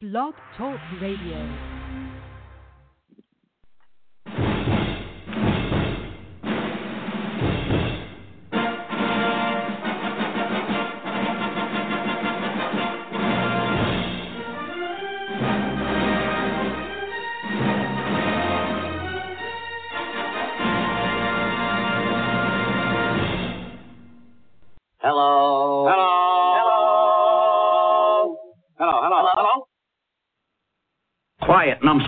Blog Talk Radio.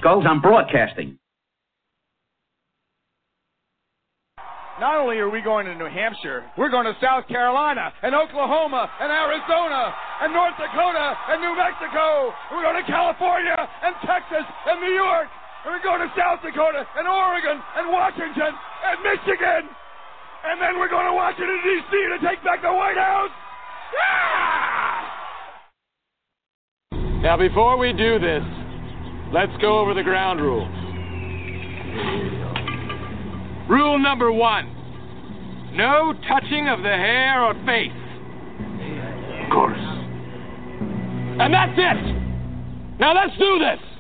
Quiet, numbskulls. I'm broadcasting. Not only are we going to New Hampshire, we're going to South Carolina and Oklahoma and Arizona and North Dakota and New Mexico. And we're going to California and Texas and New York. And we're going to South Dakota and Oregon and Washington and Michigan. And then we're going to Washington, D.C. to take back the White House. Yeah! Now, before we do this, let's go over the ground rules. Rule number one no touching of the hair or face. Of course. And that's it. Now let's do this.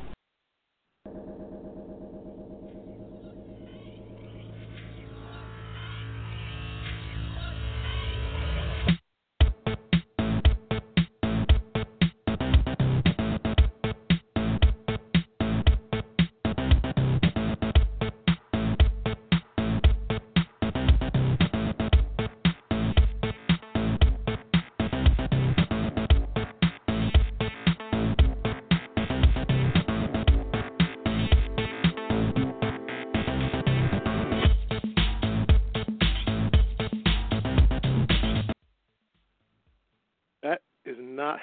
Is not.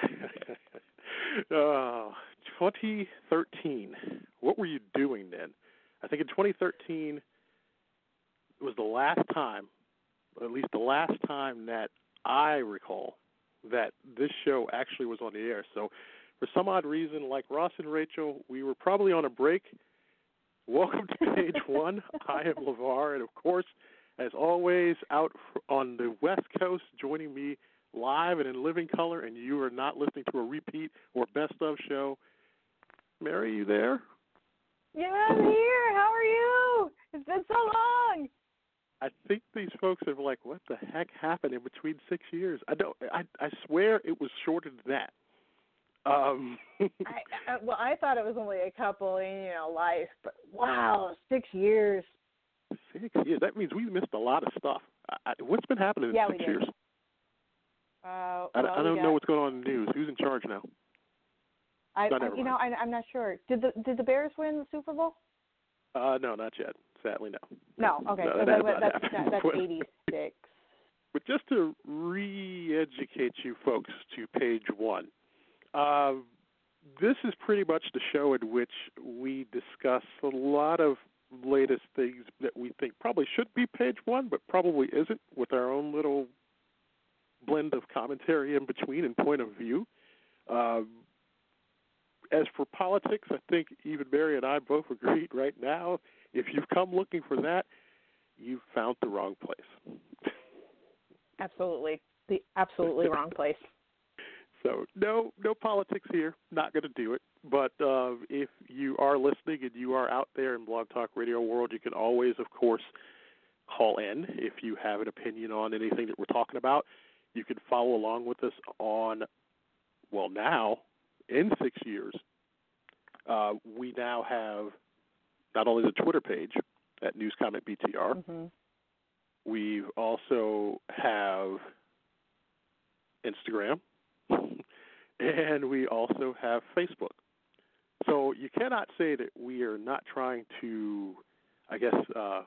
oh, 2013. What were you doing then? I think in 2013 it was the last time, or at least the last time that I recall that this show actually was on the air. So, for some odd reason, like Ross and Rachel, we were probably on a break. Welcome to page one. I am LeVar, and of course, as always, out on the West Coast, joining me live and in living color, and you are not listening to a repeat or best of show. Mary, you there? Yeah, I'm here. How are you? It's been so long. I think these folks are like, what the heck happened in between six years? I don't. I I swear it was shorter than that. Um, I, I, well, I thought it was only a couple in you know life, but wow, six years. six years. That means we missed a lot of stuff. I, I, what's been happening in Yeah, we six did. years? Uh, I, well, I don't got- know what's going on in the news. Who's in charge now? I, No, I you know, I, I'm not sure. Did the did the Bears win the Super Bowl? Uh, no, not yet. Sadly, no. No. Okay. No, that that, not that's that, that's 86. But just to re-educate you folks to page one, uh, this is pretty much the show in which we discuss a lot of latest things that we think probably should be page one, but probably isn't, with our own little blend of commentary in between and point of view. Um, as for politics, I think even Mary and I both agreed right now. If you've come looking for that, you've found the wrong place. Absolutely, the absolutely wrong place. So no, no politics here. Not going to do it. But uh, if you are listening and you are out there in Blog Talk Radio world, you can always, of course, call in if you have an opinion on anything that we're talking about. You can follow along with us on, well, now in six years, uh, we now have not only the Twitter page at News Comment BTR. hmm We also have Instagram, and we also have Facebook. So you cannot say that we are not trying to, I guess, uh,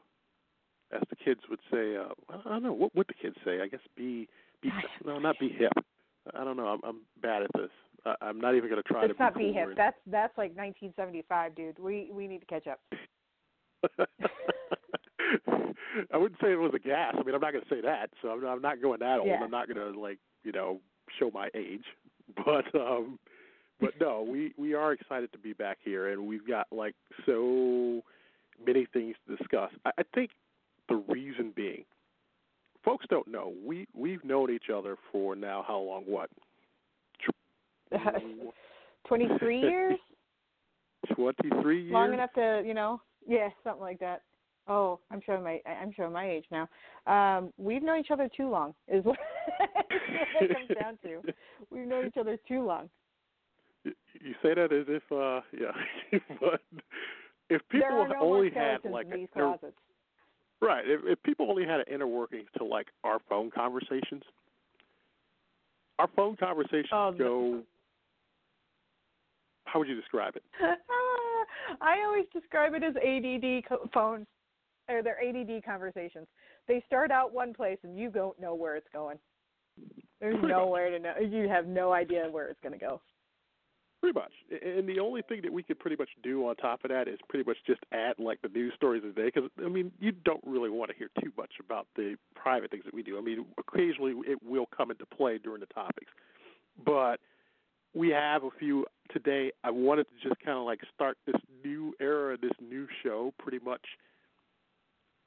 as the kids would say, uh, I don't know what would the kids say. I guess be, be no, not be hip. I don't know. I'm, I'm bad at this. I, I'm not even going to try to It's be not be cool hip. or That's that's like 1975, dude. We we need to catch up. I wouldn't say it was a gas. I mean, I'm not going to say that. So I'm, I'm not going that old. Yeah. I'm not going to like you know show my age. But um, but no, we we are excited to be back here, and we've got like so many things to discuss. I, I think the reason being, folks don't know we we've known each other for now how long? What? 23 years. 23 years. Long enough to, you know, yeah, something like that. Oh, I'm showing my I'm showing my age now. Um, we've known each other too long, is what it comes down to. We've known each other too long. You say that as if, uh, yeah, but if people there are no only had like a these closets. Right, if, if people only had an inner working to like our phone conversations, our phone conversations Oh, go. How would you describe it? I always describe it as ADD co- phones, or they're ADD conversations. They start out one place and you don't know where it's going. There's nowhere to know. You have no idea where it's going to go. Pretty much. And the only thing that we could pretty much do on top of that is pretty much just add like the news stories of the day. Because I mean, you don't really want to hear too much about the private things that we do. I mean, occasionally it will come into play during the topics, but we have a few today. I wanted to just kind of like start this new era, this new show, pretty much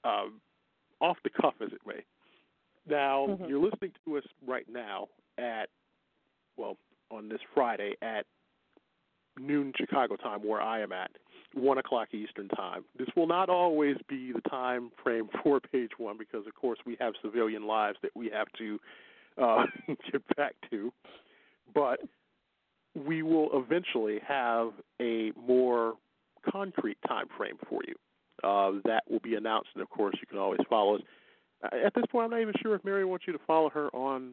um, off the cuff, as it may. Now Mhm. you're listening to us right now at well on this Friday at noon Chicago time, where I am at, one o'clock Eastern time. This will not always be the time frame for page one because, of course, we have civilian lives that we have to uh, get back to. But we will eventually have a more concrete time frame for you. Uh, that will be announced, and of course, you can always follow us. Uh, At this point, I'm not even sure if Mary wants you to follow her on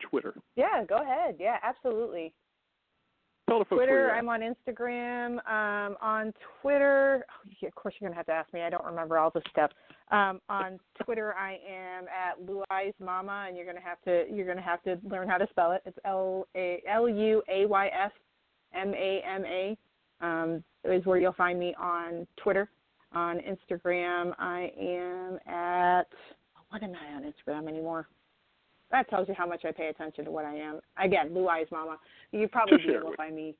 Twitter. Yeah, go ahead. Yeah, absolutely. Tell the folks where Twitter. I'm on Instagram. Um, on Twitter, oh, yeah, of course you're gonna have to ask me. I don't remember all the steps. Um, on Twitter, I am at Luai's Mama, and you're gonna have to you're gonna have to learn how to spell it. It's L A L U A Y S M A M A. Um, is where you'll find me on Twitter. On Instagram, I am at what am I on Instagram anymore? That tells you how much I pay attention to what I am. Again, Blue Eyes Mama. You probably be able to find me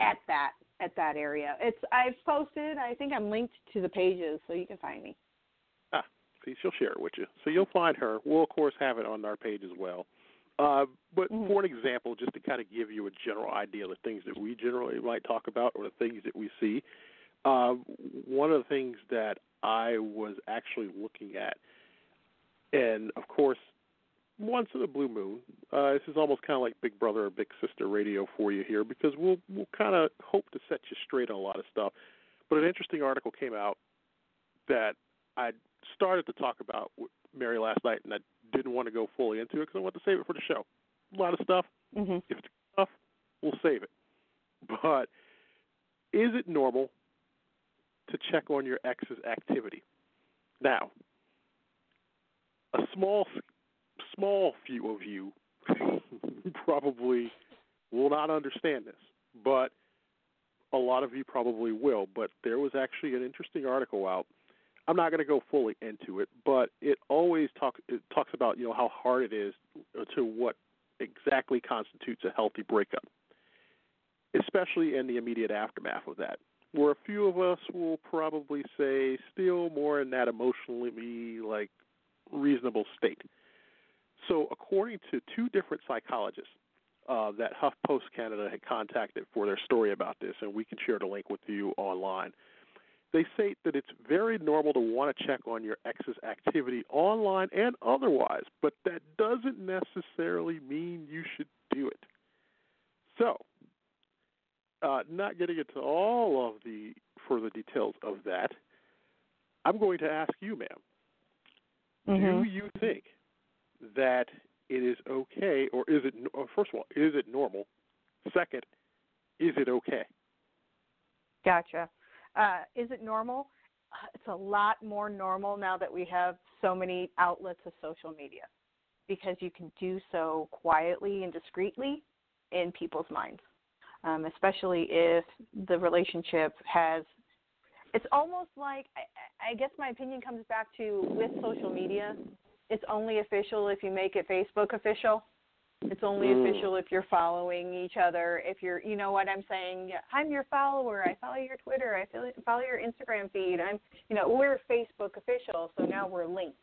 at that at that area. It's I've posted. I think I'm linked to the pages, so you can find me. Ah, see, she'll share it with you. So you'll find her. We'll, of course, have it on our page as well. Uh, but Mhm. for an example, just to kind of give you a general idea of the things that we generally might talk about or the things that we see, uh, one of the things that I was actually looking at, and of course, once in a blue moon, uh, this is almost kind of like Big Brother or Big Sister radio for you here because we'll we'll kind of hope to set you straight on a lot of stuff. But an interesting article came out that I started to talk about with Mary last night, and I didn't want to go fully into it because I want to save it for the show. A lot of stuff. Mm-hmm. If it's enough, we'll save it. But is it normal to check on your ex's activity? Now, a small, small few of you probably will not understand this, but a lot of you probably will. But there was actually an interesting article out. I'm not going to go fully into it, but it always talks it talks about you know how hard it is to what exactly constitutes a healthy breakup, especially in the immediate aftermath of that. Where a few of us will probably say still more in that emotionally like reasonable state. So, according to two different psychologists uh, that HuffPost Canada had contacted for their story about this, and we can share the link with you online, they say that it's very normal to want to check on your ex's activity online and otherwise, but that doesn't necessarily mean you should do it. So, uh, not getting into all of the further details of that, I'm going to ask you, ma'am, Mm-hmm. do you think that it is okay, or is it? First of all, is it normal? Second, is it okay? Gotcha. Uh, is it normal? Uh, It's a lot more normal now that we have so many outlets of social media because you can do so quietly and discreetly in people's minds, um, especially if the relationship has. It's almost like I, I guess my opinion comes back to with social media, it's only official if you make it Facebook official. It's only Mm. official if you're following each other. If you're, you know what I'm saying? I'm your follower. I follow your Twitter. I follow- your Instagram feed. I'm, you know, we're Facebook official, so now we're linked.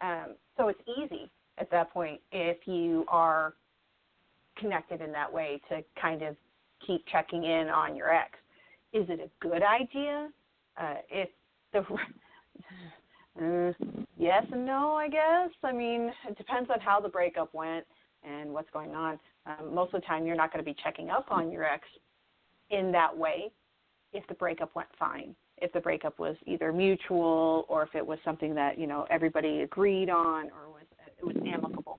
Um, so it's easy at that point if you are connected in that way to kind of keep checking in on your ex. Is it a good idea? Uh, if the uh, yes and no, I guess. I mean, it depends on how the breakup went and what's going on. Um, most of the time, you're not going to be checking up on your ex in that way if the breakup went fine. If the breakup was either mutual or if it was something that you know everybody agreed on or was it was amicable.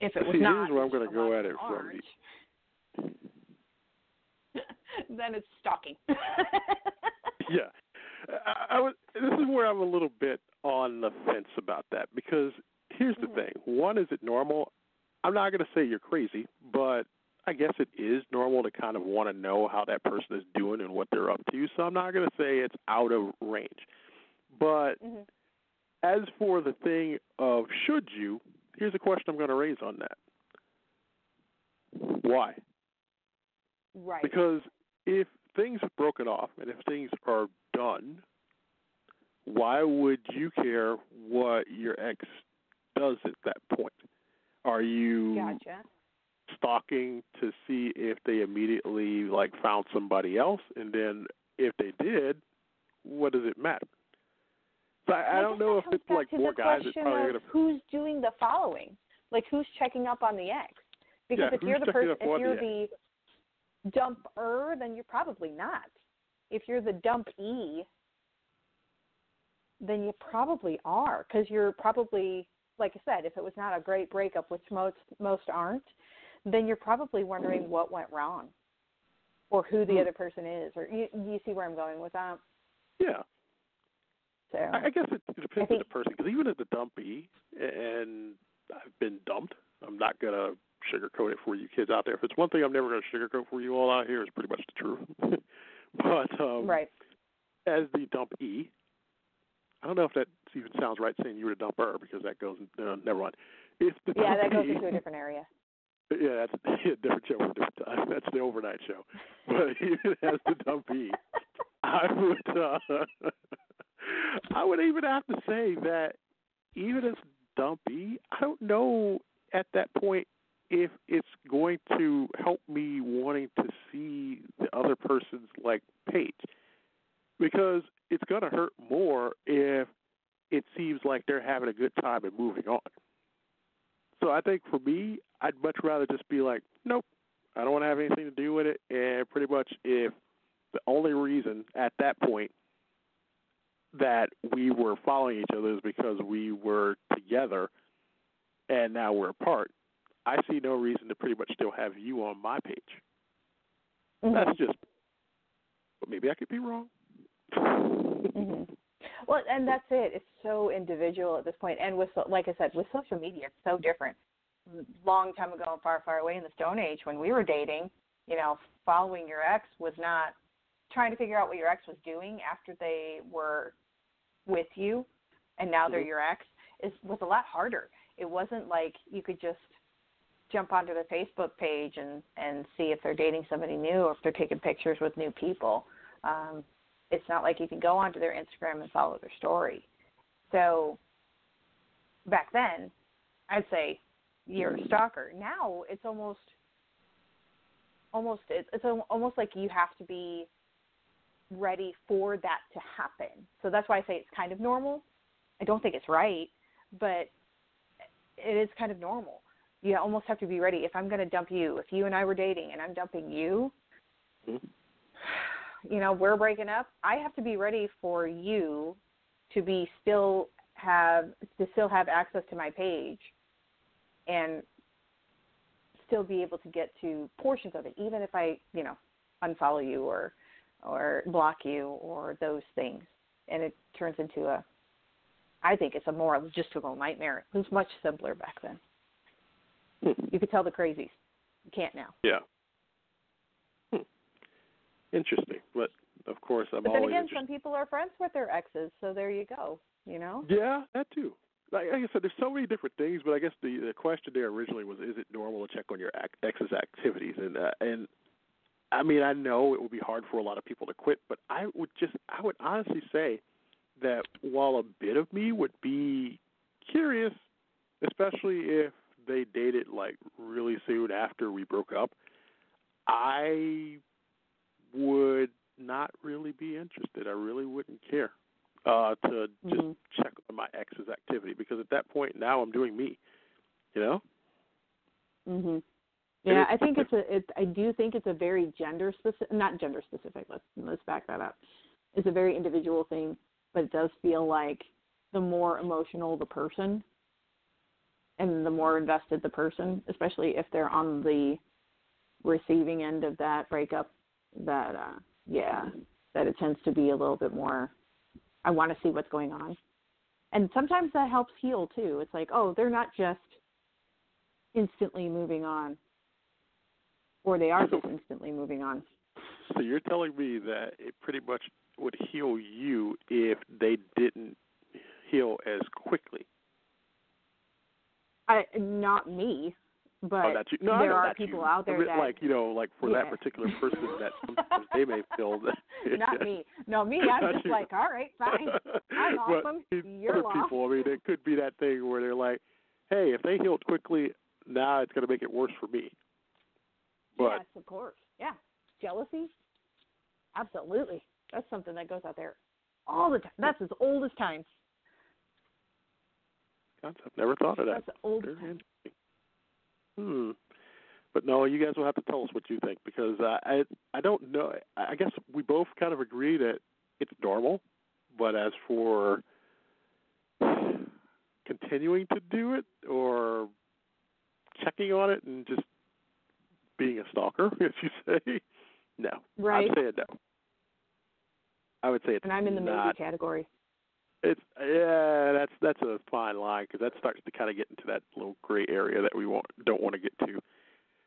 If it was See, not, here's where I'm going to go at it from then it's stalking. yeah. I, I was, this is where I'm a little bit on the fence about that because here's the Mhm. thing. One, is it normal? I'm not going to say you're crazy, but I guess it is normal to kind of want to know how that person is doing and what they're up to. So I'm not going to say it's out of range. But Mhm. as for the thing of should you, here's a question I'm going to raise on that. Why? Right. Because if things have broken off and if things are done, why would you care what your ex does at that point? Are you gotcha. stalking to see if they immediately like found somebody else and then if they did, what does it matter? So I, I don't know if it's like more guys question probably gonna who's doing the following, like who's checking up on the ex. Because Yeah, if you're the person, if you're the the dumper, then you're probably not. If you're the dump e, then you probably are, because you're probably, like I said, if it was not a great breakup, which most most aren't, then you're probably wondering what went wrong, or who the Hmm. other person is, or you you see where I'm going with that. Yeah. So I I guess it, it depends on the person because even as a dumpy, and I've been dumped, I'm not gonna sugarcoat it for you kids out there. If it's one thing I'm never gonna sugarcoat for you all out here, it's pretty much the truth. but um, right. as the dumpee, I don't know if that even sounds right saying you were the dumper because that goes uh, never mind. If the Yeah, that goes into a different area. yeah, that's a different show a different time. That's the overnight show. But even as the dumpee, I would uh, I would even have to say that even as dumpy, I don't know at that point if it's going to help me wanting to see the other person's like page because it's going to hurt more if it seems like they're having a good time and moving on. So I think for me, I'd much rather just be like, nope, I don't want to have anything to do with it. And pretty much, if the only reason at that point that we were following each other is because we were together and now we're apart, I see no reason to pretty much still have you on my page. Mhm. That's just, but maybe I could be wrong. hmm Well, and that's it. It's so individual at this point, and with like I said, with social media, it's so different. Long time ago, and far, far away in the Stone Age, when we were dating, you know, following your ex was not trying to figure out what your ex was doing after they were with you, and now they're Mhm. your ex. Is was a lot harder. It wasn't like you could just jump onto their Facebook page and and see if they're dating somebody new or if they're taking pictures with new people. Um, it's not like you can go onto their Instagram and follow their story. So back then, I'd say you're a stalker. Now it's almost almost it's, it's almost like you have to be ready for that to happen. So that's why I say it's kind of normal. I don't think it's right, but it is kind of normal. You almost have to be ready. If I'm going to dump you, if you and I were dating and I'm dumping you, Mhm. you know, we're breaking up, I have to be ready for you to be still have to still have access to my page and still be able to get to portions of it, even if I, you know, unfollow you or or block you or those things. And it turns into a I think it's a more logistical nightmare. It was much simpler back then. Hmm. You could tell the crazies. You can't now. Yeah. Hmm. Interesting, but of course I'm But then always again, interested. some people are friends with their exes, so there you go. You know? Yeah, that too. Like, like I said, there's so many different things, but I guess the the question there originally was, is it normal to check on your ex's activities? And uh, and I mean, I know it would be hard for a lot of people to quit, but I would just, I would honestly say that while a bit of me would be curious, especially if they dated like really soon after we broke up, I would not really be interested. I really wouldn't care uh, to just Mhm. check on my ex's activity because at that point now I'm doing me. You know? Mhm. Yeah, I think it's a. It, I do think it's a very gender specific, not gender specific. Let's let's back that up. It's a very individual thing, but it does feel like the more emotional the person, and the more invested the person, especially if they're on the receiving end of that breakup, that uh yeah, that it tends to be a little bit more. I want to see what's going on, and sometimes that helps heal too. It's like, oh, they're not just instantly moving on or they are just instantly moving on. So you're telling me that it pretty much would heal you if they didn't heal as quickly. I not me, but oh, you. No, there are people you. out there that like you know, like for that particular person, that sometimes they may feel that. not me. No, me. I'm just you. like, all right, fine. I'm But awesome. it- You're other lost. people. I mean, it could be that thing where they're like, "Hey, if they healed quickly, now it's going to make it worse for me." But yes, of course. Yeah, jealousy. Absolutely, that's something that goes out there all the time. That's as old as time. Concept, never thought of that. That's old as Very time. interesting. Hmm. But no, you guys will have to tell us what you think because uh, I I don't know. I guess we both kind of agree that it's normal, but as for continuing to do it or checking on it and just being a stalker, as you say, no. Right. I'm saying no. I would say it's And I'm in the maybe not. category. It's yeah, that's that's a fine line because that starts to kind of get into that little gray area that we want don't want to get to.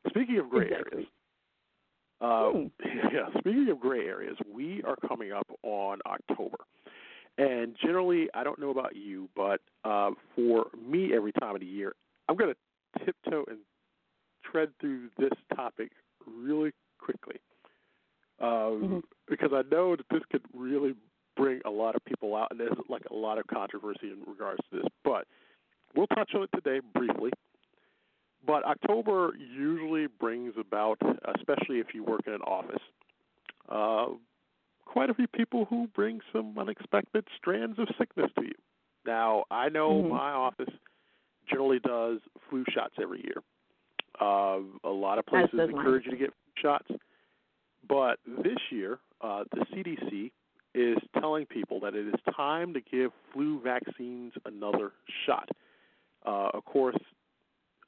Speaking of gray Exactly. areas, uh, Hmm. yeah. Speaking of gray areas, we are coming up on October, and generally, I don't know about you, but uh, for me, every time of the year, I'm going to tiptoe and tread through this topic really quickly um, Mhm. because I know that this could really bring a lot of people out, and there's like a lot of controversy in regards to this. But we'll touch on it today briefly. But October usually brings about, especially if you work in an office, uh, quite a few people who bring some unexpected strands of sickness to you. Now, I know Mhm. my office generally does flu shots every year. Uh, a lot of places mine. encourage you to get flu shots, but this year, uh, the CDC is telling people that it is time to give flu vaccines another shot. Uh, of course,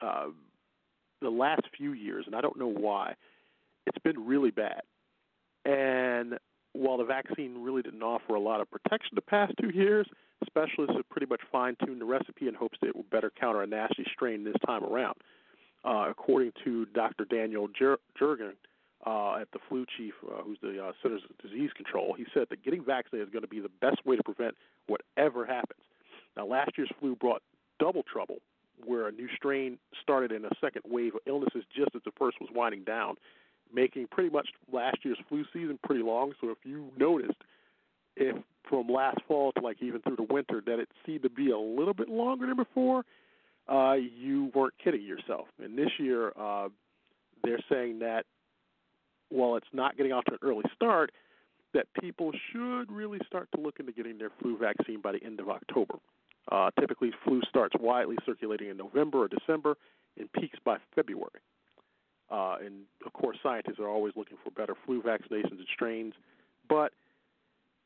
uh, the last few years, and I don't know why, it's been really bad. And while the vaccine really didn't offer a lot of protection the past two years, specialists have pretty much fine tuned the recipe in hopes that it will better counter a nasty strain this time around. Uh, according to Dr. Daniel Jer- Jernigan, uh, at the flu chief, uh, who's the uh, Centers of Disease Control, he said that getting vaccinated is going to be the best way to prevent whatever happens. Now, last year's flu brought double trouble, where a new strain started in a second wave of illnesses just as the first was winding down, making pretty much last year's flu season pretty long. So, if you noticed, if from last fall to like even through the winter, that it seemed to be a little bit longer than before, uh, you weren't kidding yourself. And this year, uh, they're saying that while it's not getting off to an early start, that people should really start to look into getting their flu vaccine by the end of October. Uh, typically, flu starts widely circulating in November or December and peaks by February. Uh, and of course, scientists are always looking for better flu vaccinations and strains. But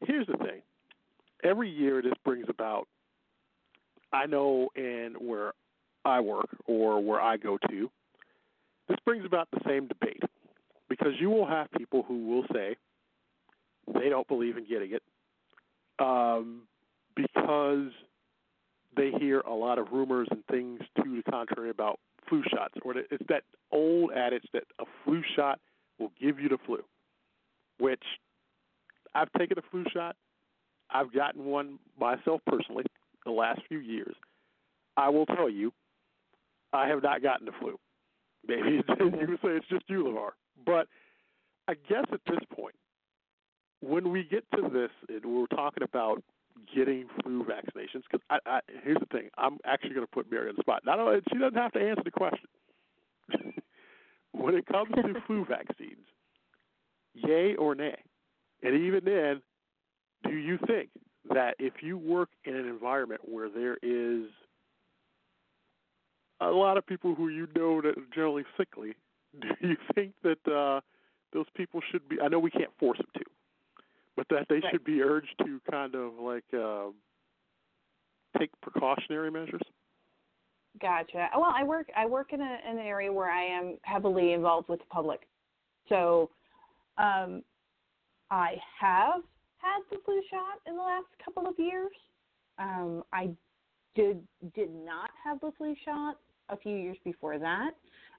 here's the thing every year, this brings about, I know, and where I work or where I go to, this brings about the same debate because you will have people who will say they don't believe in getting it um, because they hear a lot of rumors and things to the contrary about flu shots, or it's that old adage that a flu shot will give you the flu, which I've taken a flu shot. I've gotten one myself personally the last few years. I will tell you, I have not gotten the flu. Maybe you say it's just you, LeVar. But I guess at this point, when we get to this, and we're talking about getting flu vaccinations, because I, I, here's the thing, I'm actually going to put Mary on the spot. Not only she doesn't have to answer the question. when it comes to flu vaccines, Yay or nay? And even then, do you think that if you work in an environment where there is a lot of people who you know that are generally sickly, do you think that uh, those people should be? I know we can't force them to, but that they Right. should be urged to kind of like uh, take precautionary measures. Gotcha. Well, I work I work in, a, in an area where I am heavily involved with the public, so um, I have had the flu shot in the last couple of years. Um, I did did not have the flu shot a few years before that,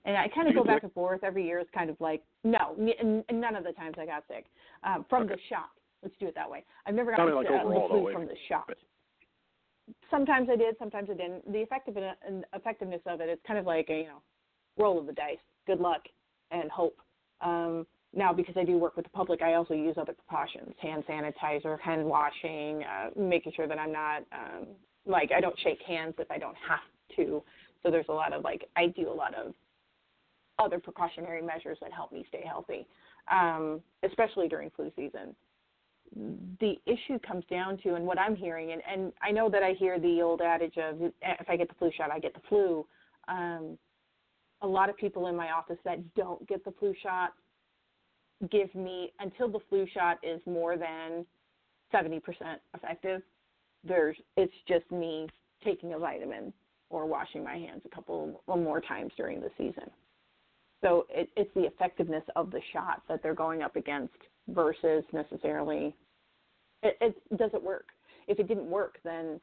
and I kind of go back and forth every year. It's kind of like no, n- none of the times I got sick um, from the shot. Let's do it that way. I've never gotten like, uh, the flu from the shot sometimes I did, sometimes I didn't. The effective effectiveness of it, it's kind of like a you know, roll of the dice, good luck, and hope. Um, now, because I do work with the public, I also use other precautions: hand sanitizer, hand washing, uh, making sure that I'm not um, like I don't shake hands if I don't have to. So there's a lot of like I do a lot of other precautionary measures that help me stay healthy, um, especially during flu season the issue comes down to, and what I'm hearing, and, and I know that I hear the old adage of if I get the flu shot, I get the flu. Um, a lot of people in my office that don't get the flu shot give me until the flu shot is more than 70% effective. There's it's just me taking a vitamin or washing my hands a couple or more times during the season. So it, it's the effectiveness of the shot that they're going up against versus necessarily it, it does it work. If it didn't work, then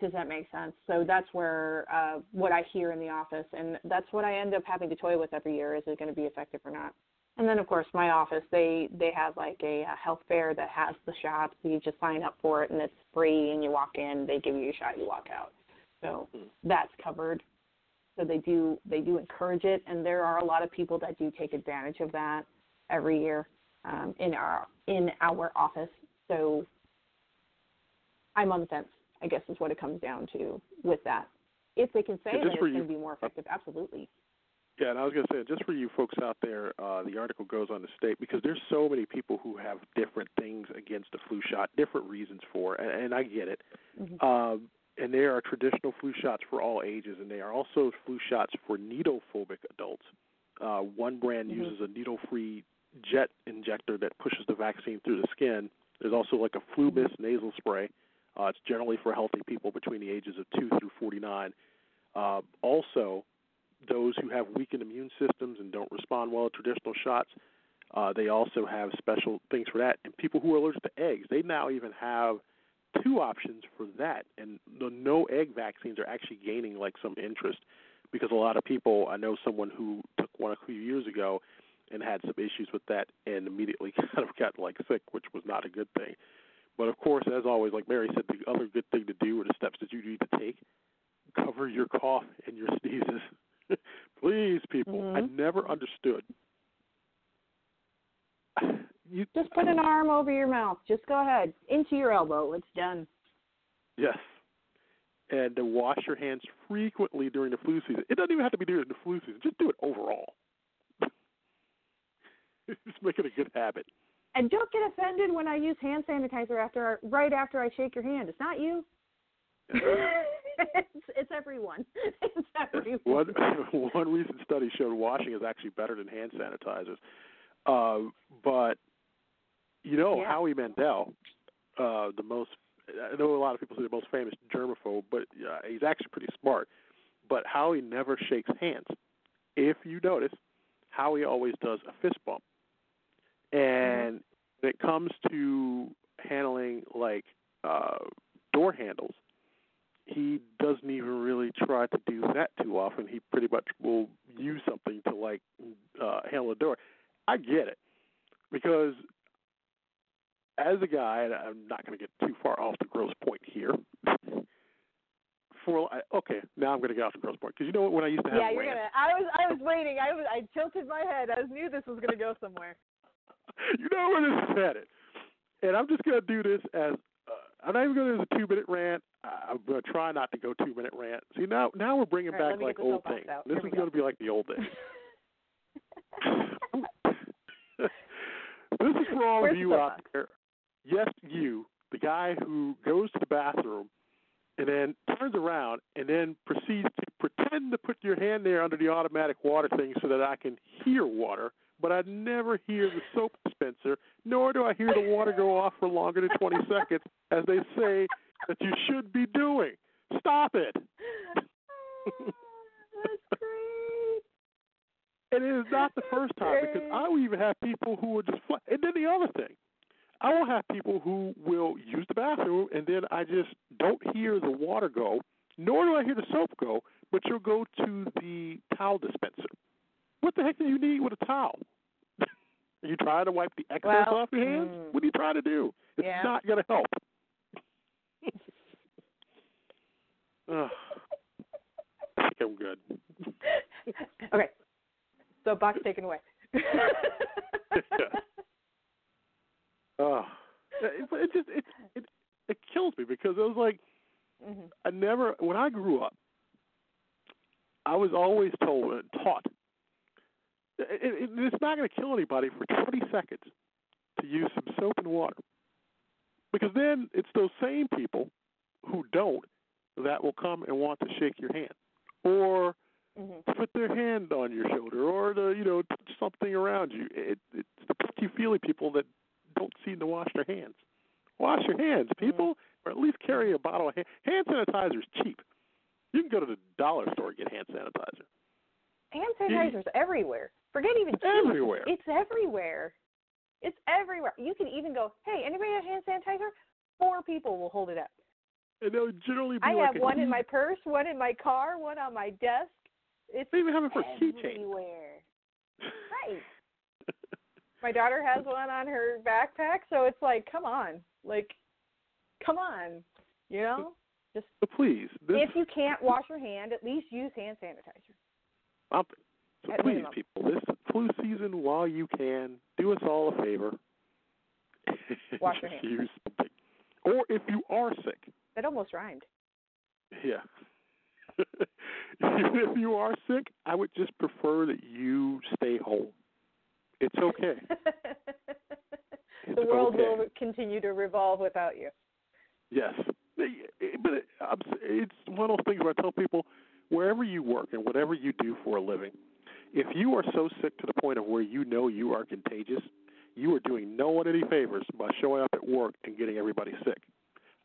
does that make sense? So that's where uh, what I hear in the office, and that's what I end up having to toy with every year: is it going to be effective or not? And then, of course, my office they they have like a, a health fair that has the shots. You just sign up for it, and it's free. And you walk in, they give you a shot, you walk out. So that's covered. So they do they do encourage it, and there are a lot of people that do take advantage of that every year um, in our in our office. So I'm on the fence. I guess is what it comes down to with that. If they can say Yeah, that it's going to be more effective, absolutely. Yeah, and I was going to say, just for you folks out there, uh, the article goes on to state because there's so many people who have different things against the flu shot, different reasons for, and, and I get it. Mhm. Um, and there are traditional flu shots for all ages, and they are also flu shots for needle-phobic adults. Uh, one brand Mhm. uses a needle-free jet injector that pushes the vaccine through the skin. There's also like a flu mist nasal spray. Uh, it's generally for healthy people between the ages of 2 through 49. Uh, also, those who have weakened immune systems and don't respond well to traditional shots, uh, they also have special things for that. And people who are allergic to eggs, they now even have two options for that. And the no egg vaccines are actually gaining like some interest because a lot of people, I know someone who took one a few years ago and had some issues with that and immediately kind of got like sick, which was not a good thing. But of course, as always, like Mary said, the other good thing to do are the steps that you need to take. Cover your cough and your sneezes. Please, people. I Mhm. never understood. You Just put an arm over your mouth. Just go ahead into your elbow. It's done. Yes. And to wash your hands frequently during the flu season. It doesn't even have to be during the flu season. Just do it overall. Just make it a good habit. And don't get offended when I use hand sanitizer after right after I shake your hand. It's not you. it's, it's everyone. It's everyone. One one recent study showed washing is actually better than hand sanitizers. Uh, but you know Yeah. Howie Mandel, uh, the most I know a lot of people say the most famous germaphobe, but uh, he's actually pretty smart. But Howie never shakes hands. If you notice, Howie always does a fist bump. And when it comes to handling like uh, door handles, he doesn't even really try to do that too often. He pretty much will use something to like uh, handle a door. I get it because as a guy, and I'm not going to get too far off the gross point here. For I- okay, now I'm going to get off the gross point because you know what? When I used to have yeah, you're gonna. I was. I was waiting. I was. I tilted my head. I knew this was gonna go somewhere. you know where this is headed. And I'm just going to do this as uh, I'm not even going to do a two minute rant. I'm going to try not to go two minute rant. See now, now we're bringing right, back like old things. This Here is going to be like the old days. for all Where's of you out there. Yes, you, the guy who goes to the bathroom and then turns around and then proceeds to pretend to put your hand there under the automatic water thing so that I can hear water, but I never hear the soap dispenser, nor do I hear the water go off for longer than 20 seconds, as they say that you should be doing. Stop it. Oh, that's great. And it is not the first time because I will even have people who will just. And then the other thing, I will have people who will use the bathroom and then I just don't hear the water go, nor do I hear the soap go, but you'll go to the towel dispenser. What the heck do you need with a towel? Are you trying to wipe the excess Well, off your hands? mm. What are you trying to do? It's Yeah. not going to help. I think I'm good. okay. So box taken away. Oh, it, it just it it it kills me because it was like Mhm. I never when I grew up, I was always told and taught. It, it, it's not going to kill anybody for 20 seconds to use some soap and water, because then it's those same people who don't that will come and want to shake your hand, or Mhm. put their hand on your shoulder, or to you know touch something around you. It, it's the touchy feely people that don't seem to wash their hands. Wash your hands, people, or at least carry a bottle of hand. Hand sanitizer is cheap. You can go to the dollar store and get hand sanitizer. Hand sanitizers everywhere. Forget even cheap. Everywhere. It's everywhere. It's everywhere. You can even go, hey, anybody have hand sanitizer? Four people will hold it up. And they'll generally be I like have one in my purse, one in my car, one on my desk. It's They even have it for keychains. everywhere. Right. My daughter has one on her backpack, so it's like, come on, like, come on, you know. Just please, this if you can't wash your hand, at least use hand sanitizer. something. So At please, minimum. people, this flu season, while you can, do us all a favor. Wash your hands. Use something. Or if you are sick, That almost rhymed. Yeah. If you are sick, I would just prefer that you stay home. It's okay. the It's world okay. will continue to revolve without you. Yes. But it, it's one of those things where I tell people wherever you work and whatever you do for a living, if you are so sick to the point of where you know you are contagious, you are doing no one any favors by showing up at work and getting everybody sick.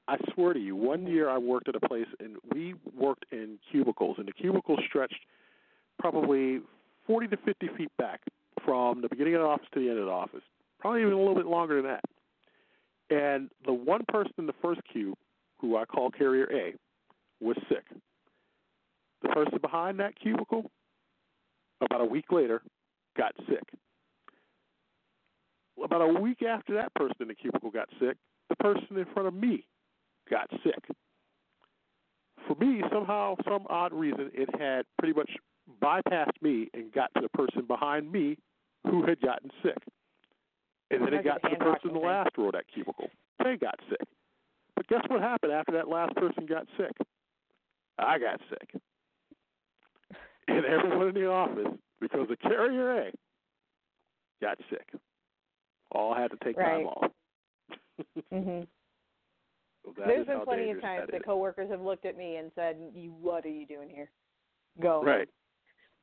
I swear to you, one year I worked at a place and we worked in cubicles, and the cubicles stretched probably 40 to 50 feet back from the beginning of the office to the end of the office, probably even a little bit longer than that. And the one person in the first cube, who I call carrier A, was sick. The person behind that cubicle, about a week later, got sick. About a week after that person in the cubicle got sick, the person in front of me got sick. For me, somehow, some odd reason, it had pretty much bypassed me and got to the person behind me who had gotten sick. And then it got to the person in the last row of that cubicle. They got sick. But guess what happened after that last person got sick? I got sick. And everyone in the office, because the carrier A got sick, all had to take Right. time off. Mm-hmm. So that There's been plenty of times that that coworkers have looked at me and said, "You, what are you doing here? Go." Right.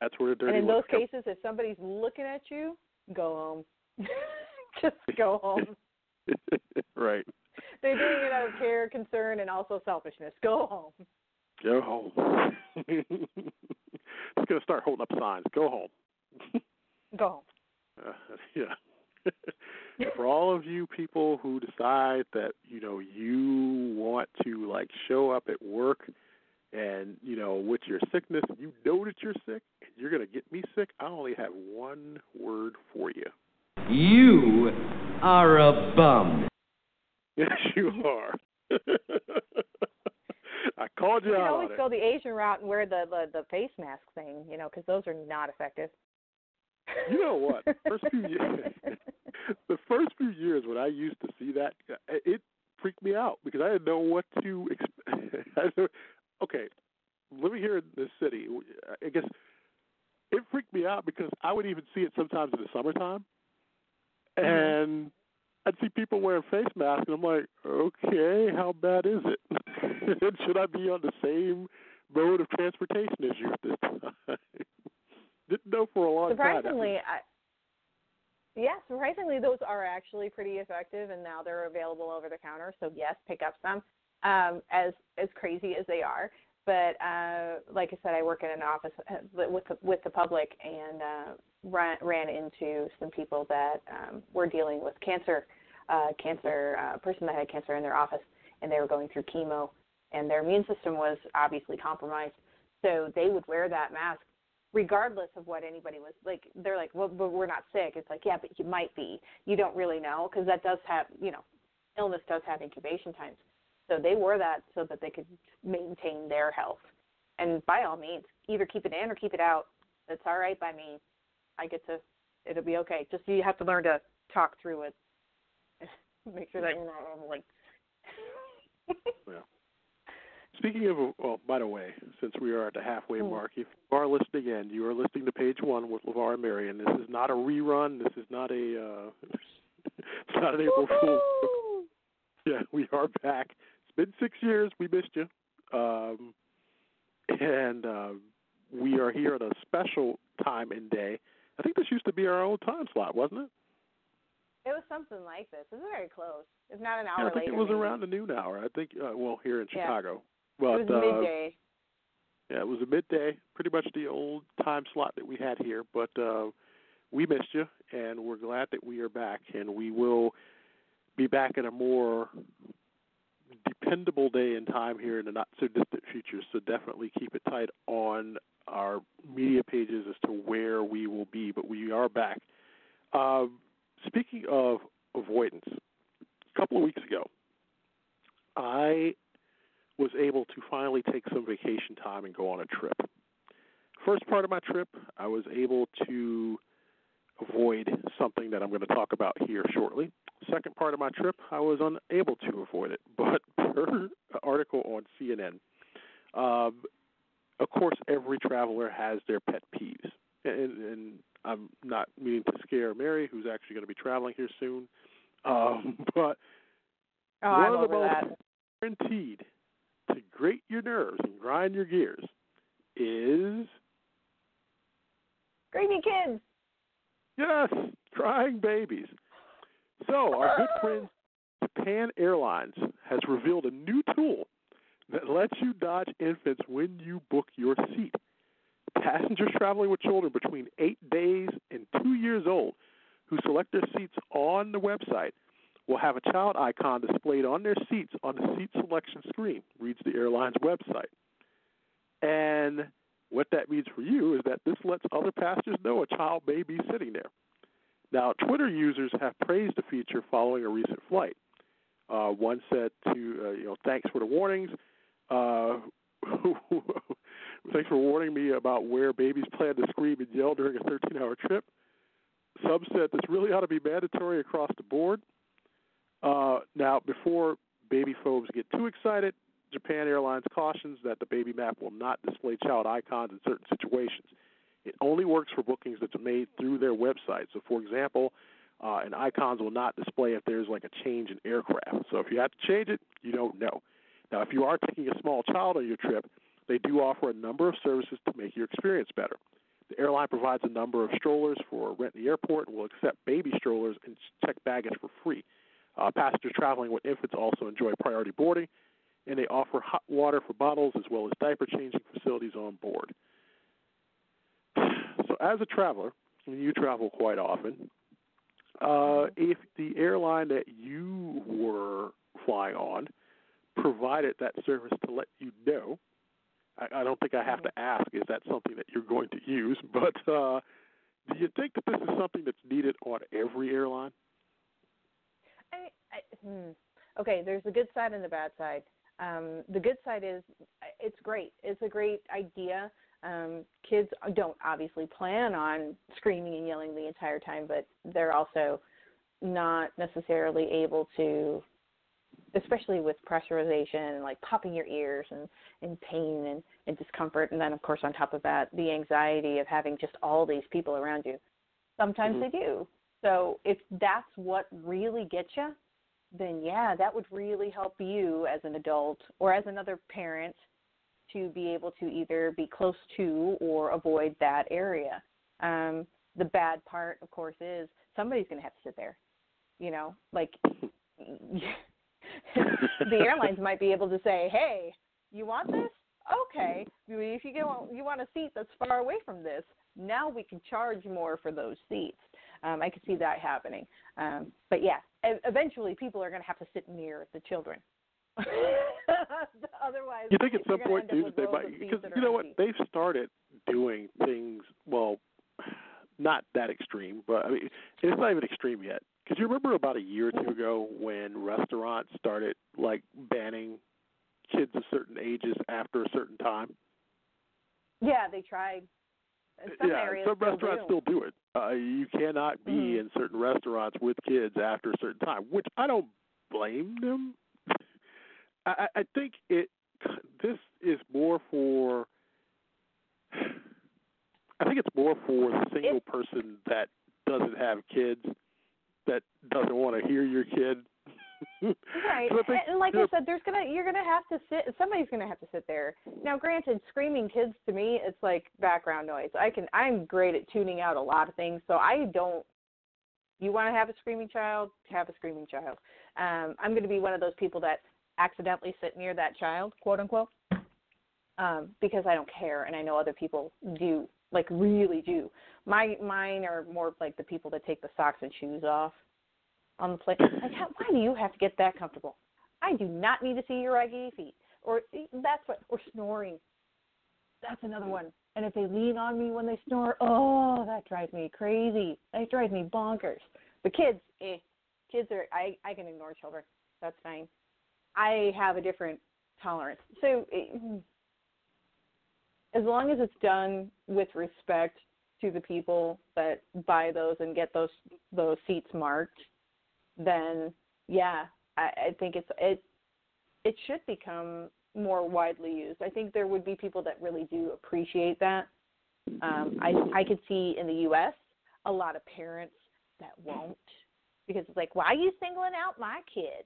That's where the dirty And in those cases, if somebody's looking at you, go home. Just go home. right. They're doing it out of care, concern, and also selfishness. Go home. Go home. Just gonna start holding up signs. Go home. Go home. Uh, yeah. For all of you people who decide that you know you want to like show up at work and you know with your sickness you know that you're sick and you're gonna get me sick i only have one word for you You are a bum. yes you are i called you You out always on it go the Asian route and wear the the, the face mask thing, you know, because those are not effective. You know what? First few years, the first few years when I used to see that, it freaked me out because I didn't know what to expect. Okay, living here in this city, I guess it freaked me out because I would even see it sometimes in the summertime, mm-hmm. and I'd see people wearing face masks, and I'm like, okay, how bad is it? Should I be on the same mode of transportation as you at this time? Didn't know for a long time. surprisingly, time. I, yeah, surprisingly, those are actually pretty effective, and now they're available over the counter. So yes, pick up some. Um, as as crazy as they are, but uh, like I said, I work in an office uh, with the, with the public and uh, ran ran into some people that um, were dealing with cancer, uh, cancer uh, person that had cancer in their office, and they were going through chemo, and their immune system was obviously compromised. So they would wear that mask regardless of what anybody was like they're like well but we're not sick. It's like yeah but you might be. You don't really know. Because that does have you know illness does have incubation times so they wore that so that they could maintain their health and by all means either keep it in or keep it out it's all right by me i get to it'll be okay just you have to learn to talk through it make sure that you're not like yeah. Speaking of, well, by the way, since we are at the halfway Mm. mark, if you are listening in, you are listening to page one with Levar and Mary. This is not a rerun. This is not a, uh, it's not an April Fool's. Yeah, we are back. Been six years. We missed you. Um, and uh, we are here at a special time and day. I think this used to be our old time slot, wasn't it? it was something like this it's very close it's not an Yeah, hour I think later it was maybe. around the noon hour. I think, uh, well, here in Chicago. Yeah. Chicago. it was uh, midday Yeah, it was a midday, pretty much the old time slot that we had here. But uh, we missed you, and we're glad that we are back. And we will be back in a more dependable day and time here in the not so distant future. So definitely keep it tight on our media pages as to where we will be. But we are back. Um, speaking of avoidance, a couple of weeks ago, I was able to finally take some vacation time and go on a trip. First part of my trip, I was able to avoid something that I'm going to talk about here shortly. Second part of my trip, I was unable to avoid it, but per article on CNN, um, of course, every traveler has their pet peeves, and, and I'm not meaning to scare Mary, who's actually going to be traveling here soon, um, but oh one i'm of the most that guaranteed to grate your nerves and grind your gears is Greedy kids. Yes, crying babies. So our good friend Japan Airlines has revealed a new tool that lets you dodge infants when you book your seat. Passengers traveling with children between eight days and two years old who select their seats on the website will have a child icon displayed on their seats on the seat selection screen, reads the airline's website. And what that means for you is that this lets other passengers know a child may be sitting there. Now, Twitter users have praised the feature following a recent flight. Uh, one said to, uh, you know, thanks for the warnings. Uh, thanks for warning me about where babies plan to scream and yell during a 13 hour trip. Some said this really ought to be mandatory across the board. Uh, now, before baby phobes get too excited, Japan Airlines cautions that the baby map will not display child icons in certain situations. It only works for bookings that's made through their website. So, for example, uh, and icons will not display if there's like a change in aircraft. So, if you have to change it, you don't know. Now, if you are taking a small child on your trip, they do offer a number of services to make your experience better. The airline provides a number of strollers for rent in the airport and will accept baby strollers and check baggage for free. Uh, passengers traveling with infants also enjoy priority boarding, and they offer hot water for bottles as well as diaper changing facilities on board. So, as a traveler, and you travel quite often, uh, if the airline that you were flying on provided that service to let you know, I, I don't think I have to ask, is that something that you're going to use? But uh, do you think that this is something that's needed on every airline? I, I, hmm. Okay, there's the good side and the bad side. Um, the good side is it's great. It's a great idea. Um, kids don't obviously plan on screaming and yelling the entire time, but they're also not necessarily able to, especially with pressurization and like popping your ears and, and pain and, and discomfort. And then, of course, on top of that, the anxiety of having just all these people around you. Sometimes Mhm. they do. So if that's what really gets you, then yeah, that would really help you as an adult or as another parent to be able to either be close to or avoid that area. Um, the bad part, of course, is somebody's going to have to sit there. You know, like the airlines might be able to say, "Hey, you want this? Okay. If you get you want a seat that's far away from this, now we can charge more for those seats." Um, I could see that happening. Um, but yeah, eventually people are going to have to sit near the children. Otherwise, you think at some point, dude, they might because you know empty. what they've started doing things. Well, not that extreme, but I mean, it's not even extreme yet. Because you remember about a year or two ago when restaurants started like banning kids of certain ages after a certain time. Yeah, they tried. In some yeah, areas some still restaurants do. still do it. Uh, you cannot be Mhm. in certain restaurants with kids after a certain time, which I don't blame them. I, I I think it. This is more for. I think it's more for the single person that doesn't have kids, that doesn't want to hear your kid. Right, think and like I said, there's gonna you're gonna have to sit. Somebody's gonna have to sit there. Now, granted, screaming kids to me, it's like background noise. I can I'm great at tuning out a lot of things, so I don't. You want to have a screaming child? Have a screaming child. Um, I'm going to be one of those people that accidentally sit near that child, quote unquote, um, because I don't care, and I know other people do, like really do. My mine are more like the people that take the socks and shoes off on the plane. Like, how, why do you have to get that comfortable? I do not need to see your raggedy feet. Or that's what. Or snoring. That's another one. And if they lean on me when they snore, oh, that drives me crazy. That drives me bonkers. The kids, eh. Kids are. I I can ignore children. That's fine. I have a different tolerance. So eh, as long as it's done with respect to the people that buy those and get those those seats marked, then yeah, I, I think it's it it should become more widely used. I think there would be people that really do appreciate that. Um, I I could see in the U.S. a lot of parents that won't because it's like, why are you singling out my kid?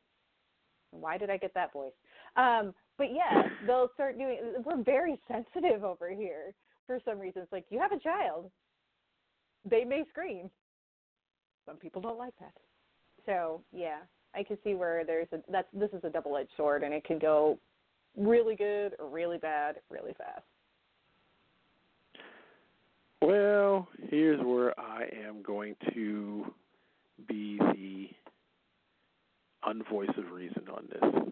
Why did I get that voice? Um, but yeah, they'll start doing. We're very sensitive over here for some reason. It's like you have a child, they may scream. Some people don't like that. So yeah, I can see where there's a that's this is a double edged sword and it can go really good or really bad really fast. Well, here's where I am going to be the unvoice of reason on this.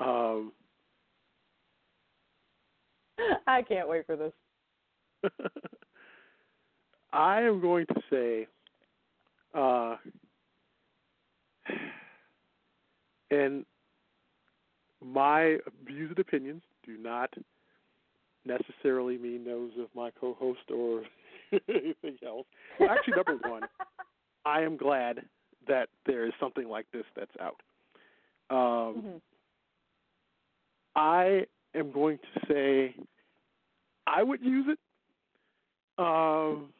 Um, I can't wait for this. I am going to say, uh, and my views and opinions do not necessarily mean those of my co-host or anything else. Actually, number one, I am glad that there is something like this that's out. Um, Mhm. I am going to say I would use it, um,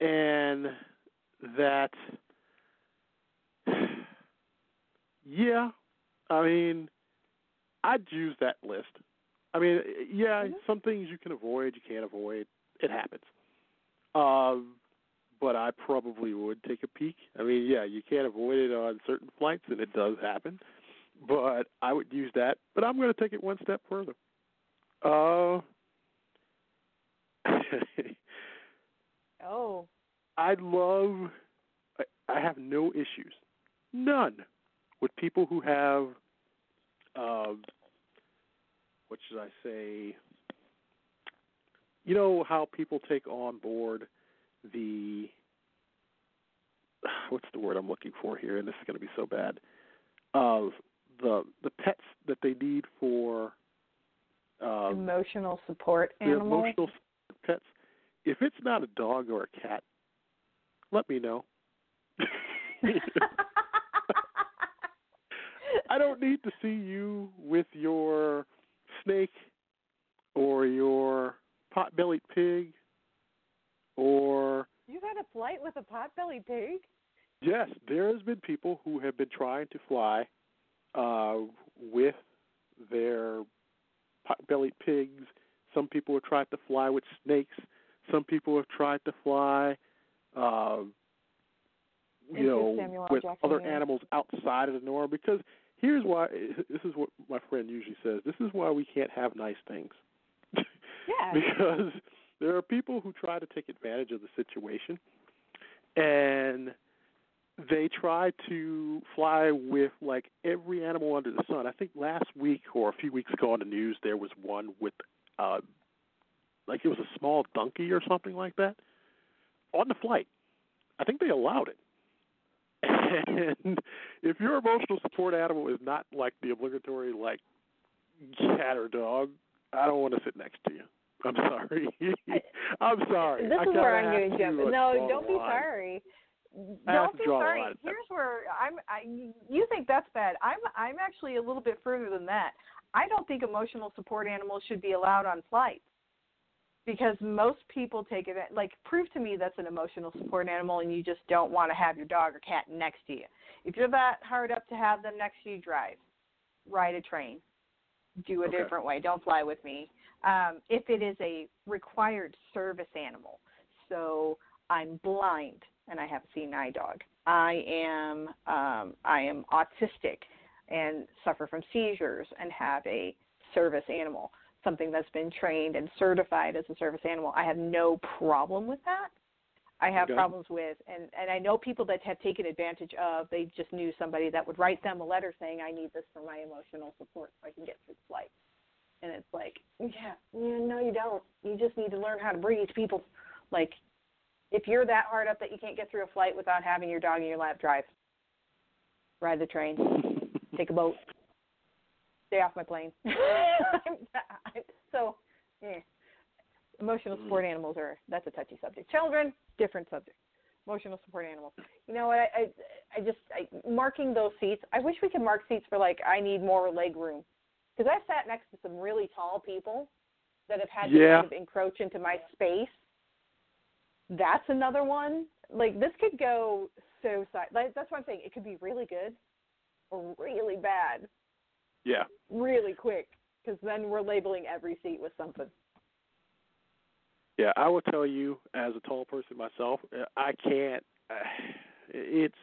and that yeah, I mean, I'd use that list. I mean, yeah, Mhm. some things you can avoid, you can't avoid. It happens. Um, but I probably would take a peek. I mean, yeah, you can't avoid it on certain flights, and it does happen. But I would use that. But I'm going to take it one step further. Uh, Oh. I love. I, I have no issues, none, with people who have. Um, what should I say? You know how people take on board the. What's the word I'm looking for here? And this is going to be so bad. Of the the pets that they need for. Um, Emotional support the emotional pets. If it's not a dog or a cat, let me know. I don't need to see you with your snake or your pot-bellied pig or You've had a flight with a potbelly pig? Yes, there has been people who have been trying to fly uh, with their pot-bellied pigs. Some people have tried to fly with snakes. Some people have tried to fly, uh, you know, with Jackson other animals outside of the norm. Because here's why. This is what my friend usually says. This is why we can't have nice things. Yeah. because there are people who try to take advantage of the situation and they try to fly with like every animal under the sun. I think last week or a few weeks ago on the news there was one with uh like it was a small donkey or something like that on the flight. I think they allowed it. And if your emotional support animal is not like the obligatory like cat or dog, I don't want to sit next to you. I'm sorry. I'm sorry. This I is where I'm going to jump. No, don't be line. sorry. Don't be sorry. Here's where I'm. I, you think that's bad? I'm. I'm actually a little bit further than that. I don't think emotional support animals should be allowed on flights because most people take it. Like, prove to me that's an emotional support animal, and you just don't want to have your dog or cat next to you. If you're that hard up to have them next to you, drive, ride a train, do a Okay. different way. Don't fly with me. Um, if it is a required service animal, so I'm blind and I have a seeing eye dog. I am um, I am autistic and suffer from seizures and have a service animal, something that's been trained and certified as a service animal. I have no problem with that. I have Okay. problems with and and I know people that have taken advantage of. They just knew somebody that would write them a letter saying, "I need this for my emotional support so I can get through the flight." And it's like, yeah, yeah, no, you don't. You just need to learn how to breathe, people. Like, if you're that hard up that you can't get through a flight without having your dog in your lap, drive. Ride the train. Take a boat. Stay off my plane. so, yeah. Emotional hmm. support animals are that's a touchy subject. Children, different subject. Emotional support animals. You know what? I I, I just I, marking those seats. I wish we could mark seats for like I need more leg room because I've sat next to some really tall people that have had to kind of encroach into my space. That's another one. Like this could go so side. Like, that's what I'm saying. It could be really good or really bad Yeah. really quick because then we're labeling every seat with something. Yeah, I will tell you, as a tall person myself, uh, I can't. Uh, it's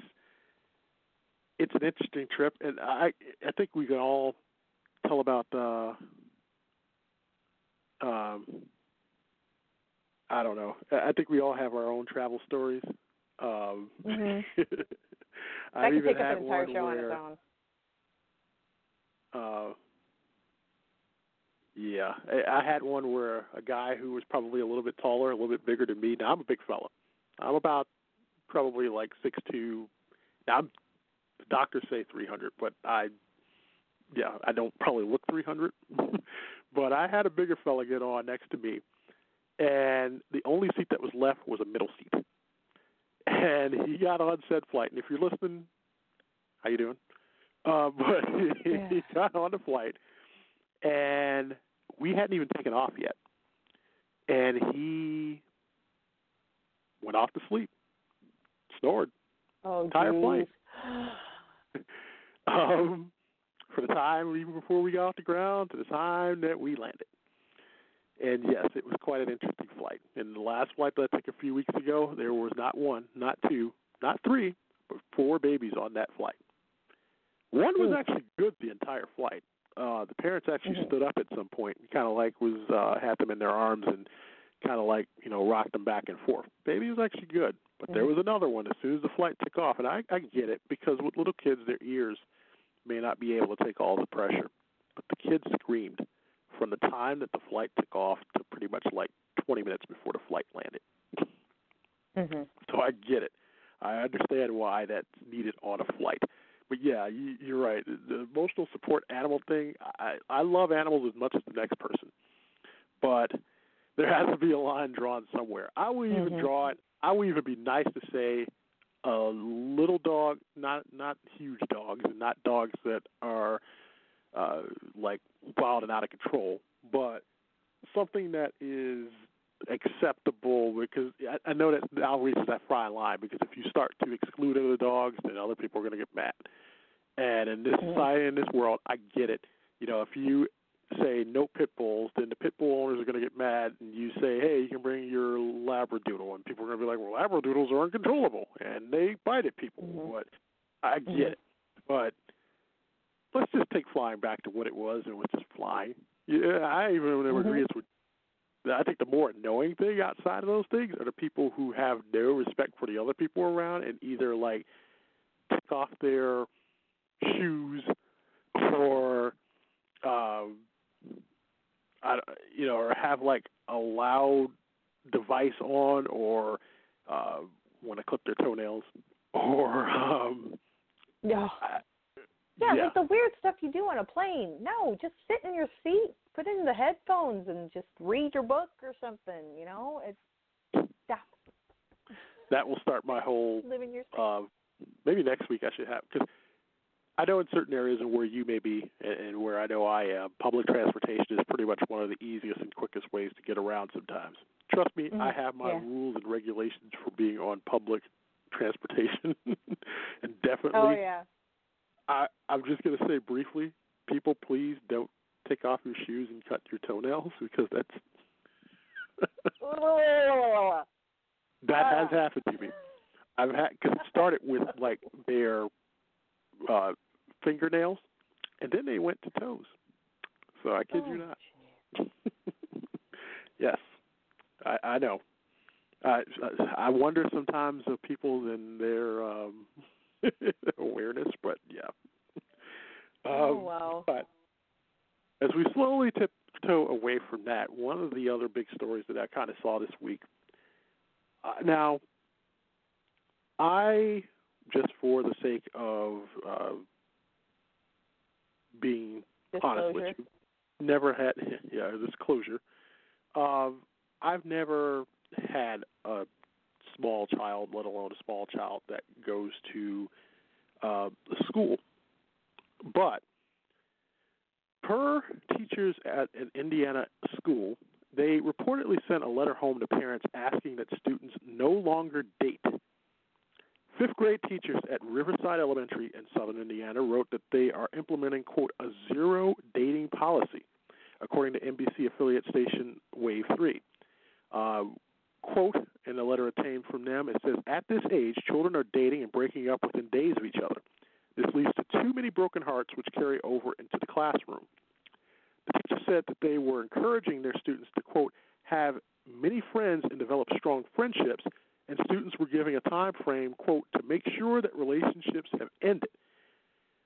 it's an interesting trip, and I I think we can all tell about the. Um, I don't know. I I think we all have our own travel stories. Um, Mhm. I've could even take up had an entire one show on where, its own. Uh, yeah, I, I had one where a guy who was probably a little bit taller, a little bit bigger than me. Now I'm a big fella. I'm about probably like six two. Now I'm, the doctors say 300, but I, yeah, I don't probably look 300. but I had a bigger fella get on next to me, and the only seat that was left was a middle seat. And he got on said flight. And if you're listening, how you doing? Uh, but Yeah. he got on the flight, and we hadn't even taken off yet. And he went off to sleep, snored Oh, entire geez. flight. um, for the time even before we got off the ground to the time that we landed. And yes, it was quite an interesting flight. And the last flight that I took a few weeks ago, there was not one, not two, not three, but four babies on that flight. One was Hmm. actually good the entire flight. Uh, the parents actually Mhm. stood up at some point and kind of like was uh, had them in their arms and kind of like you know rocked them back and forth. Baby was actually good, but there Mhm. was another one as soon as the flight took off, and I I get it because with little kids, their ears may not be able to take all the pressure, but the kids screamed from the time that the flight took off to pretty much like 20 minutes before the flight landed. Mhm. So I get it. I understand why that's needed on a flight. But yeah, you, you're right. The emotional support animal thing. I I love animals as much as the next person, but there has to be a line drawn somewhere. I will even Mhm. draw it. I will even be nice to say a little dog, not not huge dogs, and not dogs that are uh like wild and out of control, but something that is acceptable because I, I know that now reaches that fine line because if you start to exclude other dogs, then other people are going to get mad. And in this Mhm. society, in this world, I get it. You know, if you say no pit bulls, then the pit bull owners are going to get mad, and you say, hey, you can bring your labradoodle, and people are going to be like, well, labradoodles are uncontrollable and they bite at people. Mhm. But I get Mhm. it. But let's just take flying back to what it was, and it was just flying. Yeah, I even never Mhm. agree with. I think the more annoying thing outside of those things are the people who have no respect for the other people around and either like take off their shoes or um I you know or have like a loud device on or uh want to clip their toenails or um Yeah. I- Yeah, yeah. like the weird stuff you do on a plane. No, just sit in your seat, put in the headphones, and just read your book or something. You know, it's stop that will start my whole living your. uh, maybe next week I should have because I know in certain areas and where you may be and, where I know I am, public transportation is pretty much one of the easiest and quickest ways to get around. Sometimes, trust me, I Mhm, have my yeah. rules and regulations for being on public transportation, and definitely, Oh yeah. I I'm just gonna say briefly, people, please don't take off your shoes and cut your toenails because that's that has Ah. happened to me. I've had because it started with like their uh fingernails, and then they went to toes. So I kid you Oh, not. yes, I, I know. I I wonder sometimes of people and their um awareness, but yeah. Oh Um, wow. But as we slowly tiptoe away from that, one of the other big stories that I kind of saw this week. Uh, now, I just for the sake of uh, being honest with you, never had yeah disclosure. Um, I've never had a small child, let alone a small child that goes to uh, school. But per teachers at an Indiana school, they reportedly sent a letter home to parents asking that students no longer date. Fifth grade teachers at Riverside Elementary in southern Indiana wrote that they are implementing, quote, a zero dating policy, according to NBC affiliate station Wave 3. Uh, quote, in a letter obtained from them, it says, At this age, children are dating and breaking up within days of each other. This leads to too many broken hearts, which carry over into the classroom. The teacher said that they were encouraging their students to, quote, have many friends and develop strong friendships, and students were giving a time frame, quote, to make sure that relationships have ended.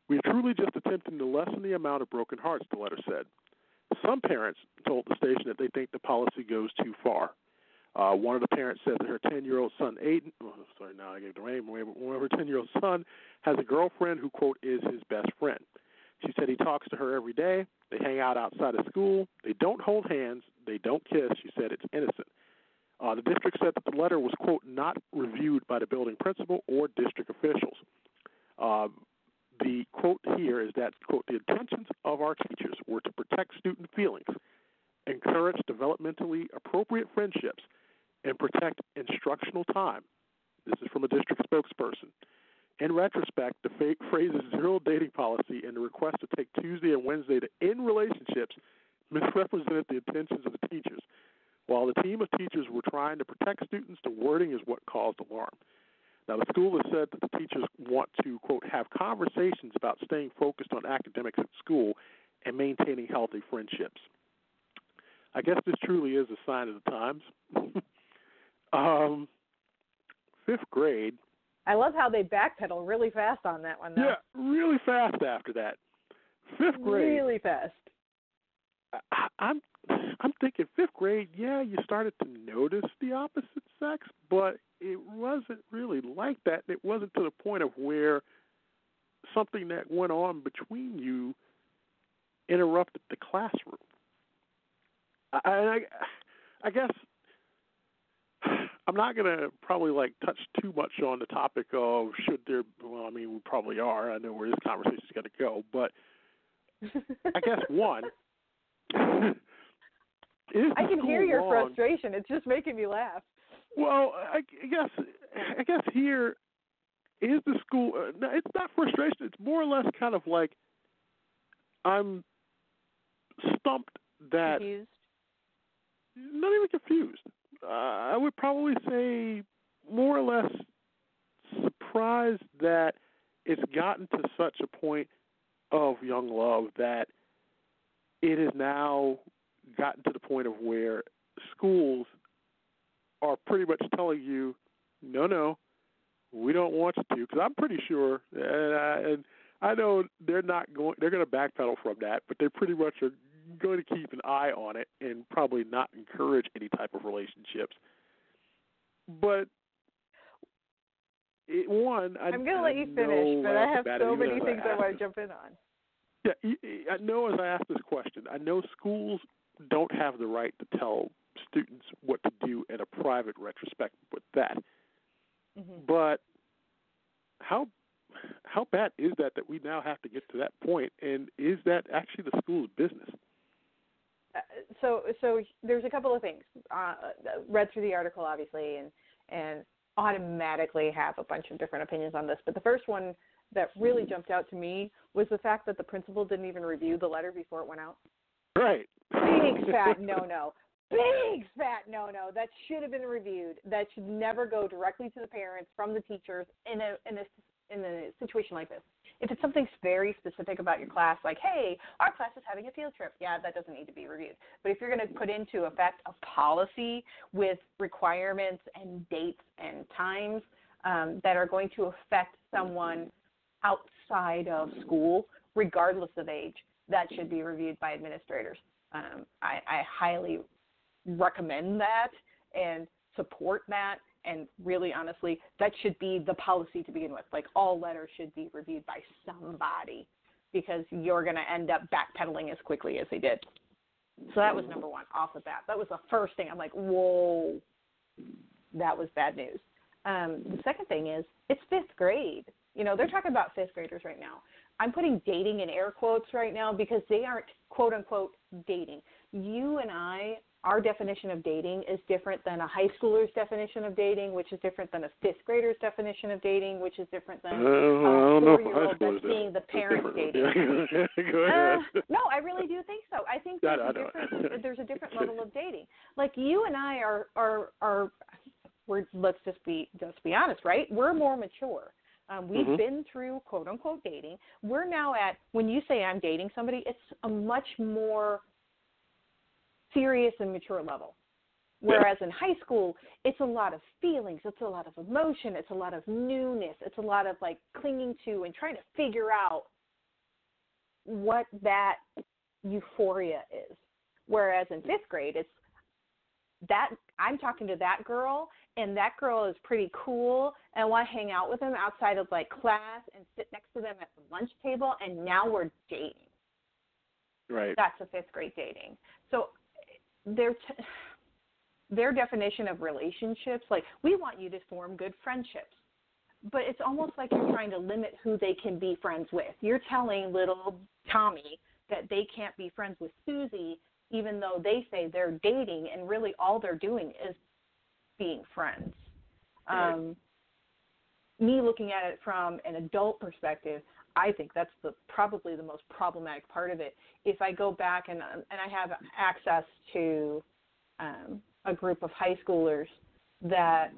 We are truly just attempting to lessen the amount of broken hearts, the letter said. Some parents told the station that they think the policy goes too far. Uh, one of the parents said that her 10 year old son, Aiden, oh, sorry, now I gave the name away, but one of her 10 year old son has a girlfriend who, quote, is his best friend. She said he talks to her every day. They hang out outside of school. They don't hold hands. They don't kiss. She said it's innocent. Uh, the district said that the letter was, quote, not reviewed by the building principal or district officials. Uh, the quote here is that, quote, the intentions of our teachers were to protect student feelings, encourage developmentally appropriate friendships, and protect instructional time. This is from a district spokesperson. In retrospect, the phrases zero dating policy and the request to take Tuesday and Wednesday to end relationships misrepresented the intentions of the teachers. While the team of teachers were trying to protect students, the wording is what caused alarm. Now, the school has said that the teachers want to, quote, have conversations about staying focused on academics at school and maintaining healthy friendships. I guess this truly is a sign of the times. um, fifth grade, I love how they backpedal really fast on that one. Though. yeah, really fast after that. Fifth grade, Really fast. I, I'm I'm thinking fifth grade. Yeah, you started to notice the opposite sex, but it wasn't really like that. It wasn't to the point of where something that went on between you interrupted the classroom. I, I, I guess I'm not going to probably like touch too much on the topic of should there. Well, I mean, we probably are. I know where this conversation's going to go, but I guess one, I can hear your frustration. It's just making me laugh. Well, I, I guess I guess here is the school. Uh, no, it's not frustration. It's more or less kind of like I'm stumped that Confused. not even confused. Uh, I would probably say more or less surprised that it's gotten to such a point of young love that it has now gotten to the point of where schools are pretty much telling you, no, no, we don't want you to. Because I'm pretty sure, and I, and I know they're not going, they're going to backpedal from that, but they pretty much are going to keep an eye on it and probably not encourage any type of relationships. But it, one, I, I'm going to let you finish, but I have so many things I asked want to jump in on. Yeah, I know as I ask this question, I know schools don't have the right to tell students what to do in a private retrospect with that. Mhm. But how how bad is that that we now have to get to that point and is that actually the school's business? Uh, so so there's a couple of things. Uh, read through the article obviously, and and automatically have a bunch of different opinions on this. But the first one that really jumped out to me was the fact that the principal didn't even review the letter before it went out. Right. Big fat no no. Big fat no no. That should have been reviewed. That should never go directly to the parents from the teachers in a in a in a situation like this. If it's something very specific about your class, like, hey, our class is having a field trip, yeah, that doesn't need to be reviewed. But if you're going to put into effect a policy with requirements and dates and times um, that are going to affect someone outside of school, regardless of age, that should be reviewed by administrators. Um, I, I highly recommend that and support that. And really, honestly, that should be the policy to begin with. Like all letters should be reviewed by somebody because you're going to end up backpedaling as quickly as they did. So that was number one off the bat. That was the first thing. I'm like, whoa, that was bad news. Um, the second thing is it's fifth grade. You know, they're talking about fifth graders right now. I'm putting dating in air quotes right now because they aren't quote unquote dating. You and I, our definition of dating is different than a high schooler's definition of dating, which is different than a fifth grader's definition of dating, which is different than Uh, a I don't know four-year-old that's seeing the different. dating. Yeah, Go ahead. Uh, no, I really do think so. I think there's I a different there's a different level of dating. Like you and I are are are we're let's just be just be honest, right? We're more mature. Um, we've Mhm. been through quote unquote dating. We're now at when you say I'm dating somebody, it's a much more serious and mature level. Whereas in high school, it's a lot of feelings, it's a lot of emotion, it's a lot of newness, it's a lot of like clinging to and trying to figure out what that euphoria is. Whereas in fifth grade, it's that I'm talking to that girl, and that girl is pretty cool, and I want to hang out with them outside of like class and sit next to them at the lunch table, and now we're dating. Right. That's a fifth grade dating. So their t- their definition of relationships, like we want you to form good friendships, but it's almost like you're trying to limit who they can be friends with. You're telling little Tommy that they can't be friends with Susie, even though they say they're dating, and really all they're doing is being friends. Right. Um, me looking at it from an adult perspective, I think that's the probably the most problematic part of it. If I go back and and I have access to um, a group of high schoolers that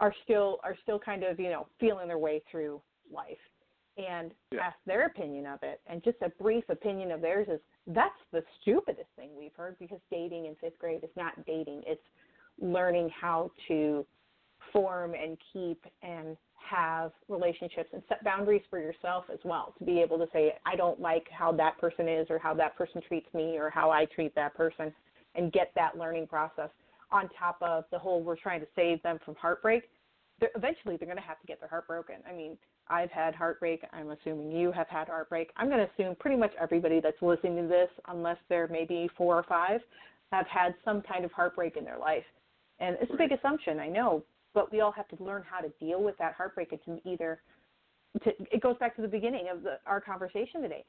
are still are still kind of you know feeling their way through life, and Yeah. ask their opinion of it, and just a brief opinion of theirs is that's the stupidest thing we've heard because dating in fifth grade is not dating; it's learning how to form and keep and have relationships and set boundaries for yourself as well to be able to say i don't like how that person is or how that person treats me or how i treat that person and get that learning process on top of the whole we're trying to save them from heartbreak. They're, eventually they're going to have to get their heart broken. I mean i've had heartbreak i'm assuming you have had heartbreak i'm going to assume pretty much everybody that's listening to this unless they're maybe four or five have had some kind of heartbreak in their life and it's a big assumption i know but we all have to learn how to deal with that heartbreak. It's either to, it goes back to the beginning of the, our conversation today.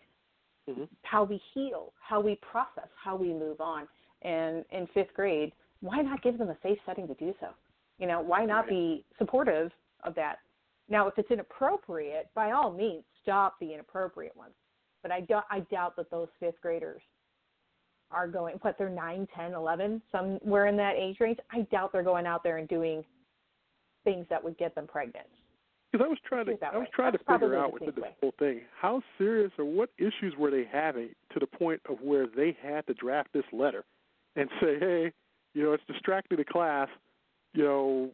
Mhm. How we heal, how we process, how we move on, and in fifth grade, why not give them a safe setting to do so? You know, why not Right. be supportive of that? Now, if it's inappropriate, by all means, stop the inappropriate ones. But I, do, I doubt that those fifth graders are going, what, they're 9, 10, 11, somewhere in that age range. I doubt they're going out there and doing things that would get them pregnant. Because I was trying to, Put it that I was trying That's to figure out the this way. whole thing how serious or what issues were they having to the point of where they had to draft this letter and say, hey, you know, it's distracting the class, you know,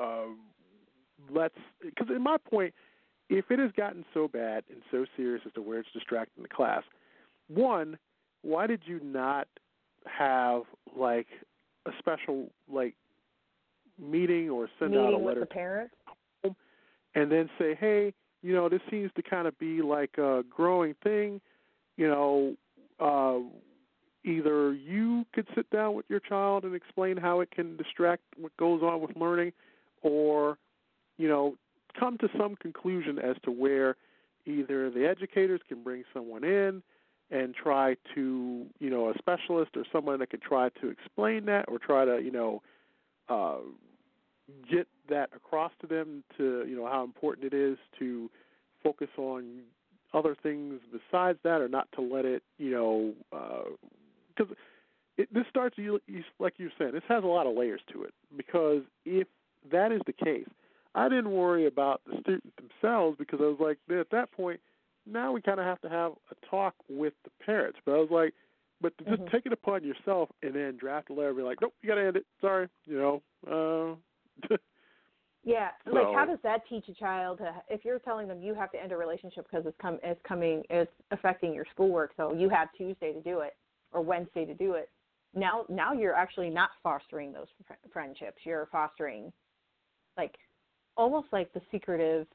uh, let's. Because in my point, if it has gotten so bad and so serious as to where it's distracting the class, one, why did you not have like a special like meeting or send out a Meeting with letter the parents. and then say, hey, you know, this seems to kind of be like a growing thing. You know, uh, either you could sit down with your child and explain how it can distract what goes on with learning, or, you know, come to some conclusion as to where either the educators can bring someone in and try to, you know, a specialist or someone that could try to explain that or try to, you know, uh, get that across to them to you know how important it is to focus on other things besides that or not to let it you know because it this starts you, you like you're saying this has a lot of layers to it because if that is the case i didn't worry about the students themselves because i was like at that point now we kind of have to have a talk with the parents but i was like but to just Mhm. take it upon yourself and then draft a letter and be like nope you got to end it sorry you know uh Yeah, like how does that teach a child to, if you're telling them you have to end a relationship because it's come it's coming it's affecting your schoolwork, so you have Tuesday to do it or Wednesday to do it. Now now you're actually not fostering those fr- friendships. You're fostering like almost like the secretive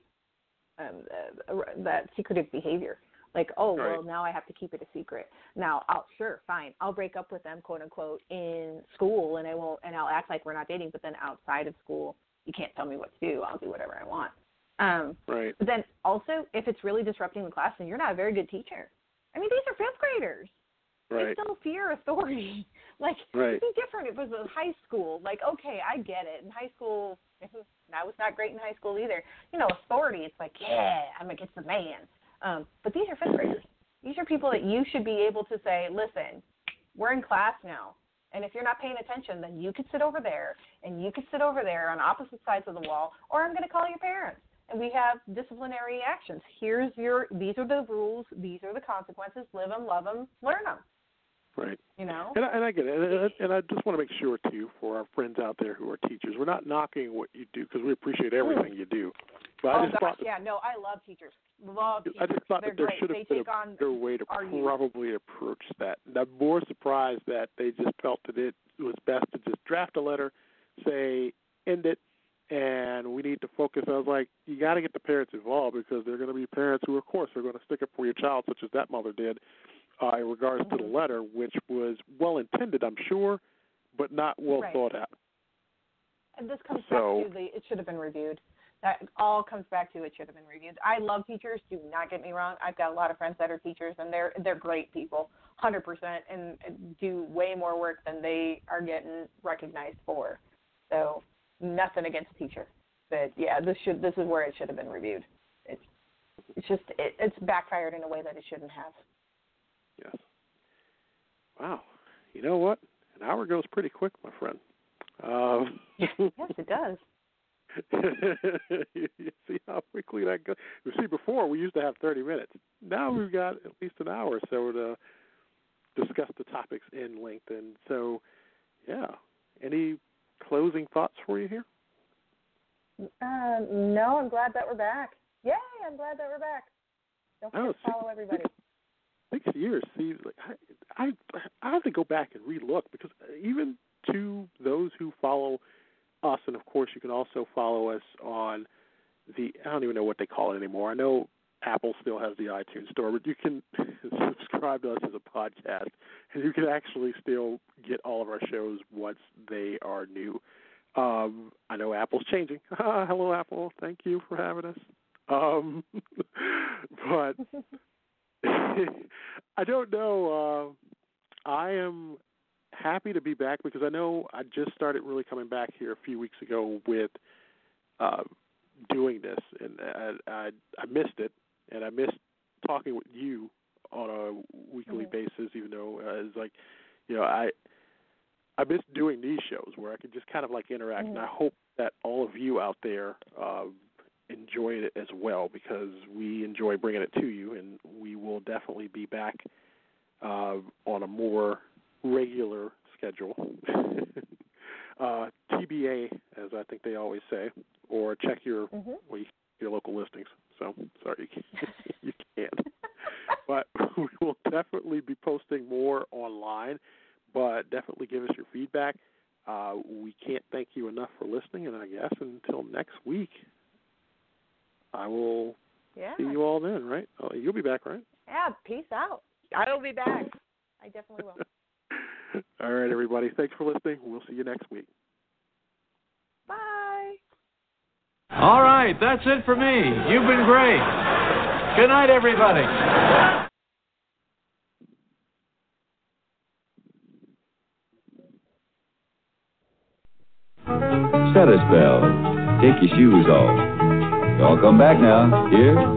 um uh, that secretive behavior. Like, oh well, now I have to keep it a secret. Now, I'll sure, fine. I'll break up with them, quote unquote, in school, and I won't, and I'll act like we're not dating. But then outside of school, you can't tell me what to do. I'll do whatever I want. Um, right but then also, if it's really disrupting the class, then you're not a very good teacher. I mean, these are fifth graders. They right still fear authority. like Right. it'd be different if it was in high school. Like, okay, I get it. In high school, I was not great in high school either. You know, authority. It's like, yeah, I'm against the man. Um, but these are fifth graders. These are people that you should be able to say, listen, we're in class now. And if you're not paying attention, then you could sit over there and you could sit over there on opposite sides of the wall, or I'm going to call your parents. And we have disciplinary actions. Here's your, these are the rules, these are the consequences. Live them, love them, learn them. Right You know? And I, and I get it, and, I- and I just want to make sure too for our friends out there who are teachers, we're not knocking what you do because we appreciate mm. everything you do. But oh I just gosh, thought that, yeah, no, I love teachers. Love teachers. I just thought They're that there great. should they have been take a on better way to our youth. probably approach that. And I'm more surprised that they just felt that it was best to just draft a letter, say end it, and we need to focus. I was like, you got to get the parents involved because they're going to be parents who, of course, are going to stick up for your child, such as that mother did, uh, in regards to the Mhm. letter, which was well intended, I'm sure, but not well Right. thought out. And this comes So- back to the it should have been reviewed. That all comes back to it should have been reviewed. I love teachers. Do not get me wrong. I've got a lot of friends that are teachers, and they're they're great people, hundred percent, and and do way more work than they are getting recognized for. So nothing against teacher, but yeah, this should this is where it should have been reviewed. It's it's just it, it's backfired in a way that it shouldn't have. Yes. Wow. You know what? An hour goes pretty quick, my friend. Um, yes, it does. you see how quickly that goes. You see, before we used to have 30 minutes. Now we've got at least an hour or so to discuss the topics in length. And so, yeah. Any closing thoughts for you here? Uh, no, I'm glad that we're back. Yay! I'm glad that we're back. Don't forget Oh, to follow everybody. Six years. See, like I, I, I have to go back and relook because even to those who follow us, and of course, you can also follow us on the. I don't even know what they call it anymore. I know Apple still has the iTunes Store, but you can subscribe to us as a podcast, and you can actually still get all of our shows once they are new. Um, I know Apple's changing. Hello, Apple. Thank you for having us. Um, but I don't know. Uh, I am happy to be back because I know I just started really coming back here a few weeks ago with uh, doing this, and I, I I missed it, and I missed talking with you on a weekly Mhm. basis. Even though uh, it's like, you know, I I miss doing these shows where I could just kind of like interact, and I hope that all of you out there uh, enjoyed it as well because we enjoy bringing it to you, and we will definitely be back uh, on a more regular schedule. uh, TBA, as I think they always say, or check your Mhm. well, you, your local listings. So sorry, you can't. you can't. but we will definitely be posting more online. But definitely give us your feedback. Uh, we can't thank you enough for listening, and I guess until next week, I will Yeah. see you all then. Right? Oh, you'll be back, right? Yeah. Peace out. I will be back. I definitely will. all right, everybody. Thanks for listening. We'll see you next week. Bye. All right, that's it for me. You've been great. Good night, everybody. Set a spell. Take your shoes off. Y'all come back now. Here?